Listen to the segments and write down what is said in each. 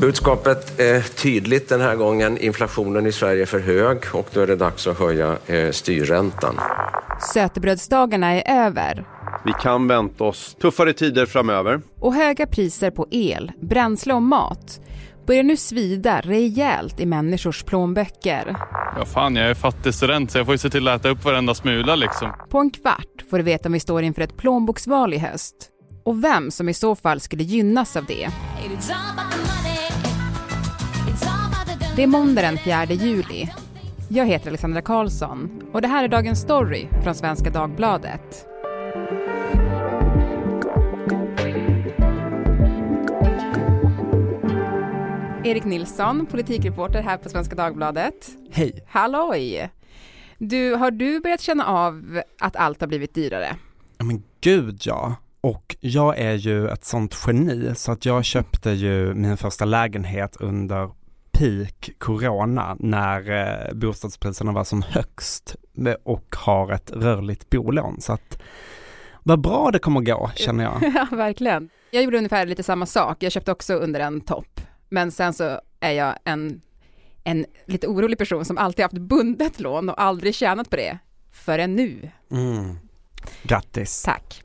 Budskapet är tydligt den här gången. Inflationen i Sverige är för hög och då är det dags att höja eh, styrräntan. Sötebrödsdagarna är över. Vi kan vänta oss tuffare tider framöver. Och höga priser på el, bränsle och mat börjar nu svida rejält i människors plånböcker. Ja, fan, jag är fattig student så jag får ju se till att äta upp varenda smula liksom. På en kvart får du veta om vi står inför ett plånboksval i höst och vem som i så fall skulle gynnas av det. Det är måndag den 4 juli. Jag heter Alexandra Karlsson och det här är dagens story från Svenska Dagbladet. Erik Nilsson, politikreporter här på Svenska Dagbladet. Hej! Halloj! Du, har du börjat känna av att allt har blivit dyrare? Ja men gud ja! Och jag är ju ett sånt geni så att jag köpte ju min första lägenhet under peak corona när eh, bostadspriserna var som högst och har ett rörligt bolån. Så att vad bra det kommer gå känner jag. ja, verkligen. Jag gjorde ungefär lite samma sak. Jag köpte också under en topp. Men sen så är jag en, en lite orolig person som alltid haft bundet lån och aldrig tjänat på det förrän nu. Mm. Grattis! Tack!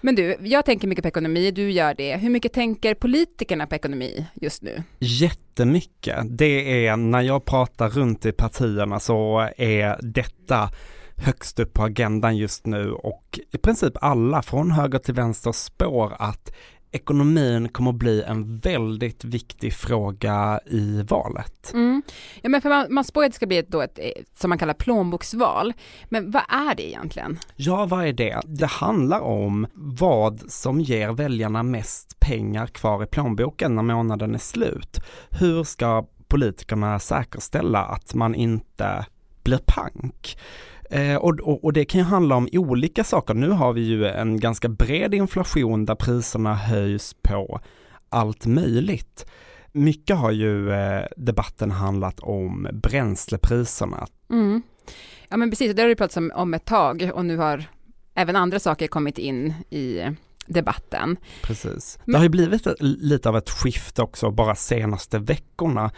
Men du, jag tänker mycket på ekonomi, du gör det. Hur mycket tänker politikerna på ekonomi just nu? Jättemycket. Det är när jag pratar runt i partierna så är detta högst upp på agendan just nu och i princip alla från höger till vänster spår att ekonomin kommer att bli en väldigt viktig fråga i valet. Mm. Ja, men för man, man spår att det ska bli ett, då ett, som man kallar plånboksval. Men vad är det egentligen? Ja, vad är det? Det handlar om vad som ger väljarna mest pengar kvar i plånboken när månaden är slut. Hur ska politikerna säkerställa att man inte blir pank? Eh, och, och, och, det kan ju handla om olika saker. Nu har vi ju en ganska bred inflation där priserna höjs på allt möjligt. Mycket har ju eh, debatten handlat om bränslepriserna. Mm. Ja men precis, det har det pratats om, om ett tag och nu har även andra saker kommit in i debatten. Precis. Det har ju blivit lite av ett skifte också bara senaste veckorna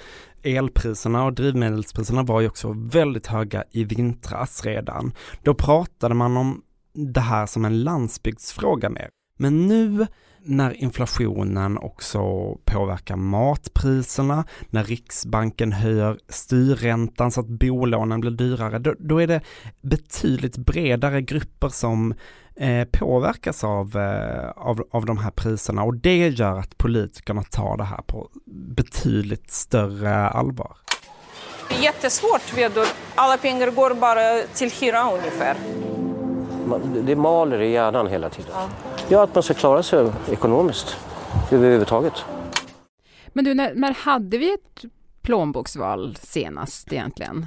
elpriserna och drivmedelspriserna var ju också väldigt höga i vintras redan. Då pratade man om det här som en landsbygdsfråga mer. Men nu när inflationen också påverkar matpriserna, när Riksbanken höjer styrräntan så att bolånen blir dyrare, då, då är det betydligt bredare grupper som eh, påverkas av, eh, av, av de här priserna och det gör att politikerna tar det här på betydligt större allvar. Jättesvårt, vet du. Alla pengar går bara till hyra ungefär. Det maler i hjärnan hela tiden. Ja, ja att man ska klara sig ekonomiskt överhuvudtaget. Men du, när, när hade vi ett plånboksval senast egentligen?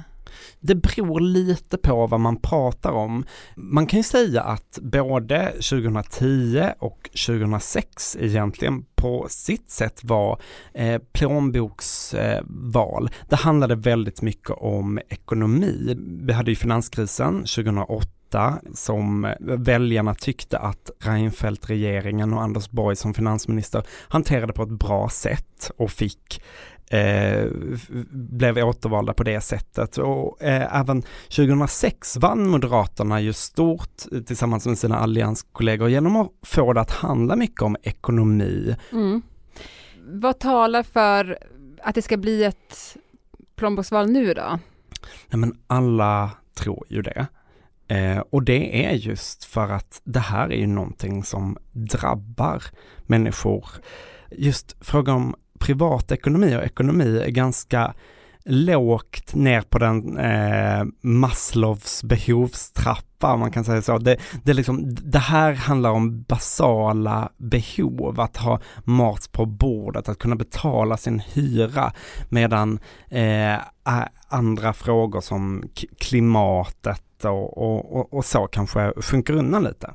Det beror lite på vad man pratar om. Man kan ju säga att både 2010 och 2006 egentligen på sitt sätt var eh, plånboksval. Eh, det handlade väldigt mycket om ekonomi. Vi hade ju finanskrisen 2008 som väljarna tyckte att Reinfeldt-regeringen och Anders Borg som finansminister hanterade på ett bra sätt och fick eh, blev återvalda på det sättet. Och eh, även 2006 vann Moderaterna ju stort tillsammans med sina allianskollegor genom att få det att handla mycket om ekonomi. Mm. Vad talar för att det ska bli ett plånboksval nu då? Nej men alla tror ju det. Eh, och det är just för att det här är ju någonting som drabbar människor. Just fråga om privatekonomi och ekonomi är ganska lågt ner på den eh, Maslows behovstrappa, man kan säga så. Det, det, liksom, det här handlar om basala behov, att ha mat på bordet, att kunna betala sin hyra, medan eh, andra frågor som klimatet och, och, och, och så kanske sjunker undan lite.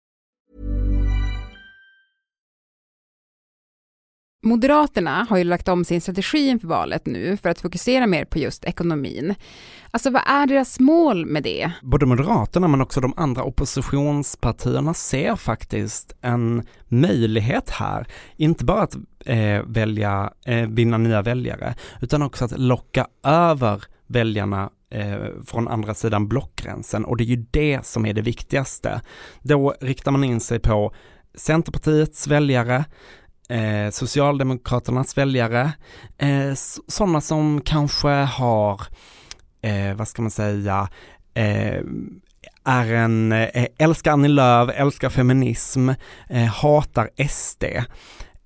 Moderaterna har ju lagt om sin strategi inför valet nu för att fokusera mer på just ekonomin. Alltså vad är deras mål med det? Både Moderaterna men också de andra oppositionspartierna ser faktiskt en möjlighet här. Inte bara att eh, välja, eh, vinna nya väljare, utan också att locka över väljarna eh, från andra sidan blockgränsen och det är ju det som är det viktigaste. Då riktar man in sig på Centerpartiets väljare, eh, Socialdemokraternas väljare, eh, sådana som kanske har, eh, vad ska man säga, eh, är en, eh, älskar Annie Lööf, älskar feminism, eh, hatar SD,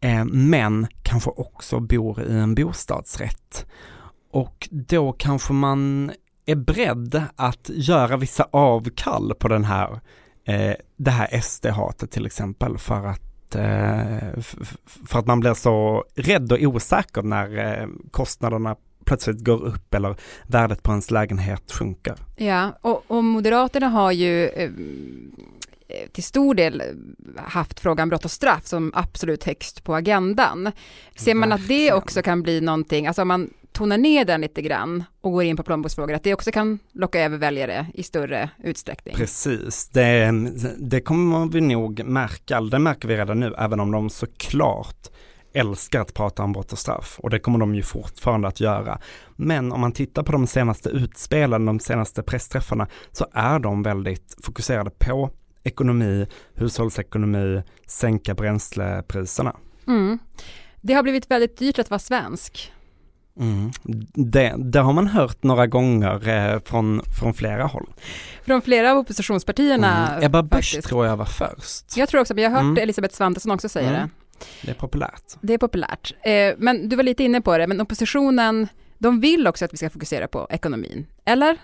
eh, men kanske också bor i en bostadsrätt. Och då kanske man är beredd att göra vissa avkall på den här, eh, det här SD-hatet till exempel för att eh, för att man blir så rädd och osäker när eh, kostnaderna plötsligt går upp eller värdet på ens lägenhet sjunker. Ja, och, och Moderaterna har ju eh, till stor del haft frågan brott och straff som absolut högst på agendan. Ser man att det också kan bli någonting, alltså om man tonar ner den lite grann och går in på plånboksfrågor, att det också kan locka över väljare i större utsträckning. Precis, det, det kommer vi nog märka, det märker vi redan nu, även om de såklart älskar att prata om brott och straff och det kommer de ju fortfarande att göra. Men om man tittar på de senaste utspelen, de senaste pressträffarna, så är de väldigt fokuserade på ekonomi, hushållsekonomi, sänka bränslepriserna. Mm. Det har blivit väldigt dyrt att vara svensk. Mm. Det, det, har man hört några gånger eh, från, från flera håll. Från flera av oppositionspartierna. Mm. Ebba Busch tror jag var först. Jag tror också, men jag har hört mm. Elisabeth Svantesson också säga Mm. det. Det är populärt. Det är populärt. Eh, men du var lite inne på det, men oppositionen, de vill också att vi ska fokusera på ekonomin, eller?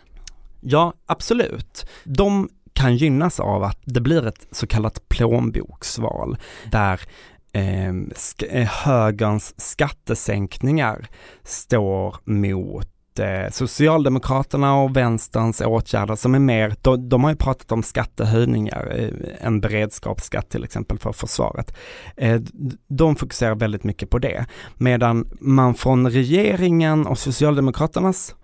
Ja, absolut. De kan gynnas av att det blir ett så kallat plånboksval där Ehm, eh, sk högerns skattesänkningar står mot eh, Socialdemokraterna och vänsterns åtgärder som är mer, de, de har ju pratat om skattehöjningar, eh, en beredskapsskatt till exempel för försvaret. Eh, de fokuserar väldigt mycket på det, medan man från regeringen och Socialdemokraternas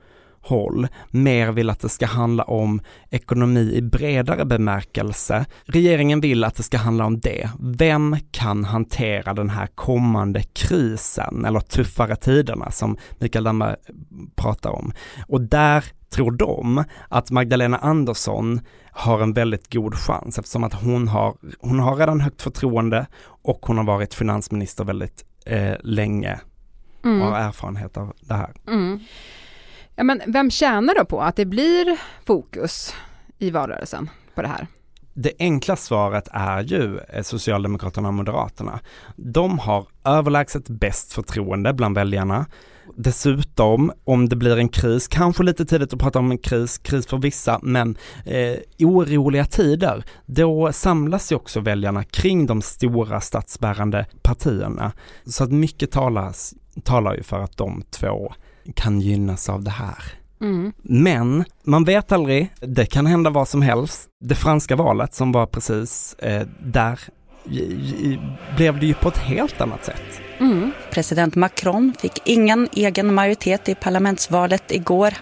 håll mer vill att det ska handla om ekonomi i bredare bemärkelse. Regeringen vill att det ska handla om det. Vem kan hantera den här kommande krisen eller tuffare tiderna som Mikael Damberg pratar om? Och där tror de att Magdalena Andersson har en väldigt god chans eftersom att hon har, hon har redan högt förtroende och hon har varit finansminister väldigt eh, länge Mm. och har erfarenhet av det här. Mm. Ja, men vem tjänar då på att det blir fokus i valrörelsen på det här? Det enkla svaret är ju eh, Socialdemokraterna och Moderaterna. De har överlägset bäst förtroende bland väljarna. Dessutom, om det blir en kris, kanske lite tidigt att prata om en kris, kris för vissa, men eh, oroliga tider, då samlas ju också väljarna kring de stora statsbärande partierna. Så att mycket talas, talar ju för att de två kan gynnas av det här. Mm. Men man vet aldrig, det kan hända vad som helst. Det franska valet som var precis eh, där blev det ju på ett helt annat sätt. Mm. President Macron fick ingen egen majoritet i parlamentsvalet igår.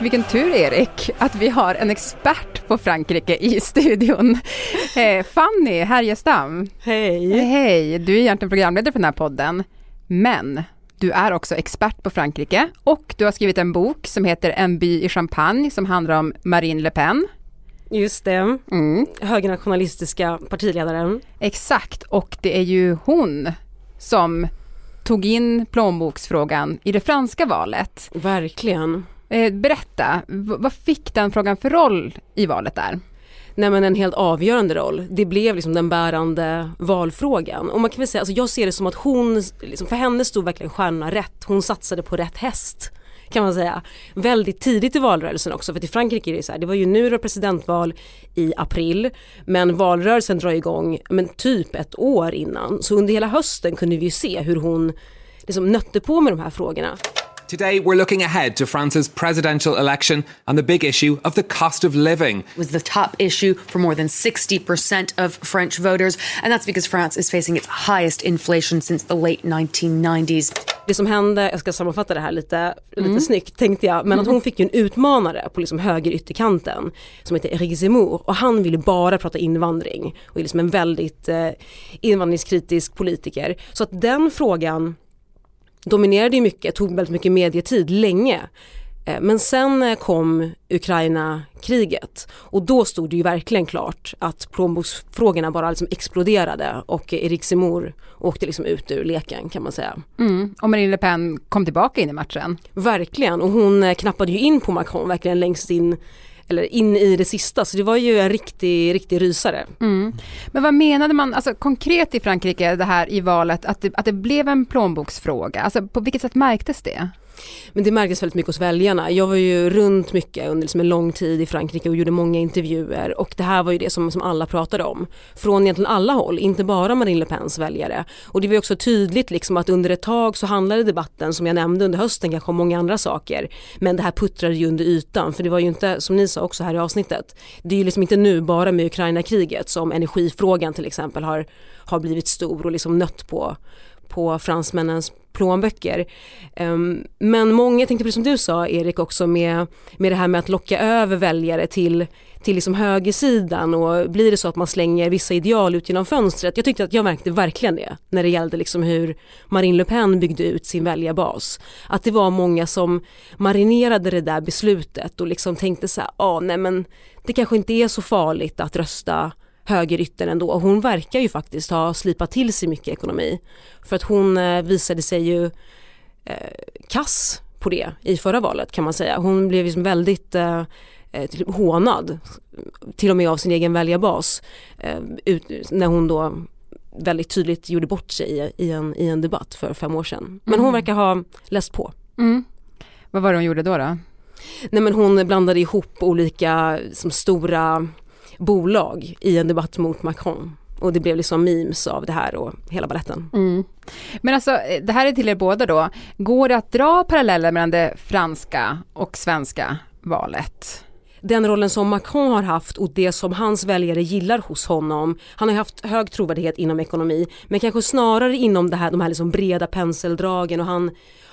Vilken tur Erik, att vi har en expert på Frankrike i studion. Eh, Fanny Härjestam. Hej. Hej, du är egentligen programledare för den här podden, men du är också expert på Frankrike och du har skrivit en bok som heter En by i Champagne som handlar om Marine Le Pen. Just det, Mm. högernationalistiska partiledaren. Exakt, och det är ju hon som tog in plånboksfrågan i det franska valet. Verkligen. Eh, berätta, vad fick den frågan för roll i valet där? Nej men en helt avgörande roll. Det blev liksom den bärande valfrågan. Och man kan väl säga, alltså jag ser det som att hon, liksom, för henne stod verkligen stjärnorna rätt. Hon satsade på rätt häst kan man säga. Väldigt tidigt i valrörelsen också för i Frankrike är det så här, det var ju nu det var presidentval i april men valrörelsen drar igång men typ ett år innan så under hela hösten kunde vi ju se hur hon liksom nötte på med de här frågorna. Today, we're looking ahead to France's presidential election and the big issue of the cost of living. It was the top issue for more than 60% of French voters, and that's because France is facing its highest inflation since the late 1990s. Det som hände, jag ska sammanfatta det här lite, lite snyggt tänkte jag, men att hon fick ju en utmanare på liksom höger ytterkanten som heter Eric Zemmour och han ville bara prata invandring och är liksom en väldigt eh, invandringskritisk politiker. Så att den frågan dominerade ju mycket, tog väldigt mycket medietid länge. Eh, Men sen eh, kom Ukraina-kriget och då stod det ju verkligen klart att plånboksfrågorna bara liksom exploderade och Erik Zemmour åkte liksom ut ur leken kan man säga. Mm. Och Marine Le Pen kom tillbaka in i matchen. Verkligen och hon eh, knappade ju in på Macron verkligen längst in eller in i det sista så det var ju en riktig, riktig rysare. Mm. Men vad menade man alltså, konkret i Frankrike det här i valet att det, att det blev en plånboksfråga? Alltså på vilket sätt märktes det? Men det märktes väldigt mycket hos väljarna. Jag var ju runt mycket under liksom en lång tid i Frankrike och gjorde många intervjuer och det här var ju det som, som alla pratade om. Från egentligen alla håll, inte bara Marine Le Pens väljare. Och det var ju också tydligt liksom att under ett tag så handlade debatten som jag nämnde under hösten kanske om många andra saker. Men det här puttrade ju under ytan för det var ju inte, som ni sa också här i avsnittet, det är ju liksom inte nu bara med Ukraina-kriget som energifrågan till exempel har, har blivit stor och liksom nött på på fransmännens plånböcker. Um, men många, jag tänkte precis som du sa Erik också med, med det här med att locka över väljare till, till liksom högersidan och blir det så att man slänger vissa ideal ut genom fönstret. Jag tyckte att jag märkte verkligen det när det gällde liksom hur Marine Le Pen byggde ut sin väljarbas. Att det var många som marinerade det där beslutet och liksom tänkte så här, ah, nej men det kanske inte är så farligt att rösta högeryttern ändå. Och hon verkar ju faktiskt ha slipat till sig mycket ekonomi. För att hon eh, visade sig ju eh, kass på det i förra valet kan man säga. Hon blev liksom väldigt eh, typ hånad, till och med av sin egen väljarbas, eh, ut, när hon då väldigt tydligt gjorde bort sig i, i, en, i en debatt för fem år sedan. Men hon Mm. verkar ha läst på. Mm. Vad var det hon gjorde då? då? Nej men hon blandade ihop olika som stora bolag i en debatt mot Macron. Och det blev liksom memes av det här och hela baletten. Mm. Men alltså, eh, det här är till er båda då. Går det att dra paralleller mellan det franska och svenska valet? Den rollen som Macron har haft och det som hans väljare gillar hos honom. Han har ju haft hög trovärdighet inom ekonomi men kanske snarare inom det här, de här liksom breda penseldragen och han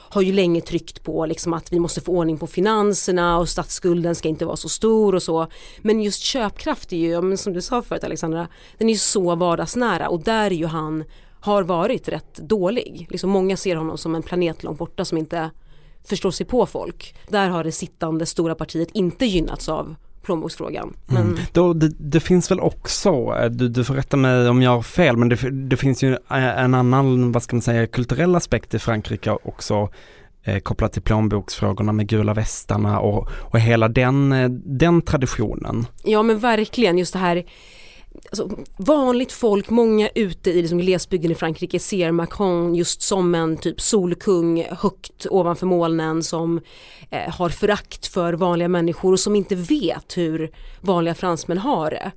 har ju länge tryckt på liksom att vi måste få ordning på finanserna och statsskulden ska inte vara så stor och så. Men just köpkraft är ju, som du sa förut Alexandra, den är ju så vardagsnära och där är ju han har varit rätt dålig. Liksom många ser honom som en planet långt borta som inte förstår sig på folk. Där har det sittande stora partiet inte gynnats av plånboksfrågan. Men Mm. Då, det, det finns väl också, eh, du, du får rätta mig om jag har fel, men det, det finns ju eh, en annan, vad ska man säga, kulturell aspekt i Frankrike också eh, kopplat till plånboksfrågorna med gula västarna och, och hela den, eh, den traditionen. Ja men verkligen just det här Alltså, vanligt folk, många ute i liksom glesbygden i Frankrike ser Macron just som en typ solkung högt ovanför molnen som eh, har förakt för vanliga människor och som inte vet hur vanliga fransmän har det.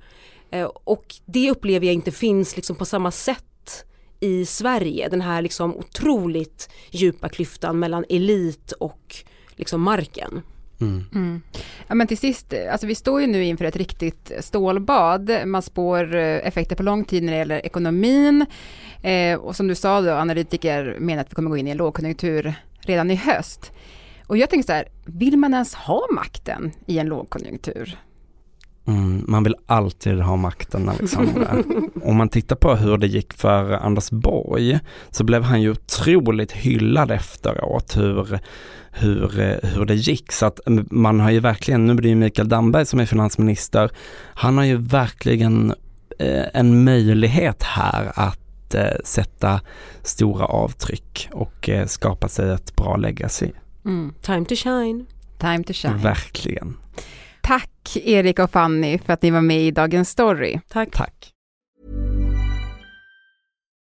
Eh, och det upplever jag inte finns liksom på samma sätt i Sverige, den här liksom otroligt djupa klyftan mellan elit och liksom marken. Mm. mm. Ja, men till sist, alltså vi står ju nu inför ett riktigt stålbad. Man spår eh, effekter på lång tid när det gäller ekonomin. Eh, och som du sa då, analytiker menar att vi kommer gå in i en lågkonjunktur redan i höst. Och jag tänker så här, vill man ens ha makten i en lågkonjunktur? Mm, man vill alltid ha makten Alexandra. Om man tittar på hur det gick för Anders Borg så blev han ju otroligt hyllad efteråt hur, hur, hur det gick. Så att man har ju verkligen, nu blir det Mikael Damberg som är finansminister, han har ju verkligen eh, en möjlighet här att eh, sätta stora avtryck och eh, skapa sig ett bra legacy. Mm. Time to shine. Time to shine. Verkligen. Tack Erik och Fanny för att ni var med i Dagens Story. Tack. Tack.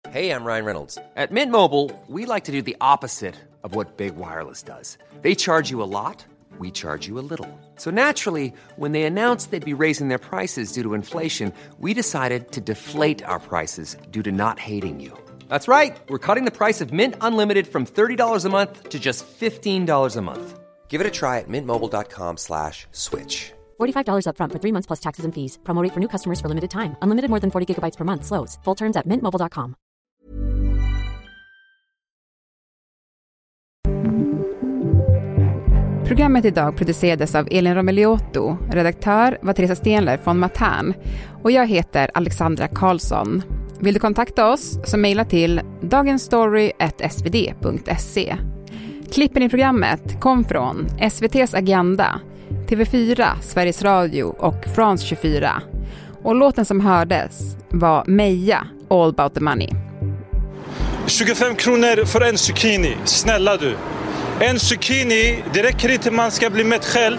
Hey, I'm Ryan Reynolds. At Mint Mobile, we like to do the opposite of what Big Wireless does. They charge you a lot, we charge you a little. So naturally, when they announced they'd be raising their prices due to inflation, we decided to deflate our prices due to not hating you. That's right. We're cutting the price of Mint Unlimited from $30 a month to just $15 a month. Give it a try at mintmobile.com slash switch. $45 upfront for three months plus taxes and fees. Promo rate for new customers for limited time. Unlimited more than 40 gigabytes per month. Slows. Full terms at mintmobile.com. Programmet idag producerades av Elin Romeliotto, redaktör var Teresa Stenler från Matern och jag heter Alexandra Karlsson. Vill du kontakta oss så mejla till dagensstory.svd.se. Klippen i programmet kom från SVTs Agenda, TV4, Sveriges Radio och France 24. Och låten som hördes var Meja, All about the money. 25 kronor för en zucchini. Snälla du. En zucchini, det räcker inte man ska bli mätt själv.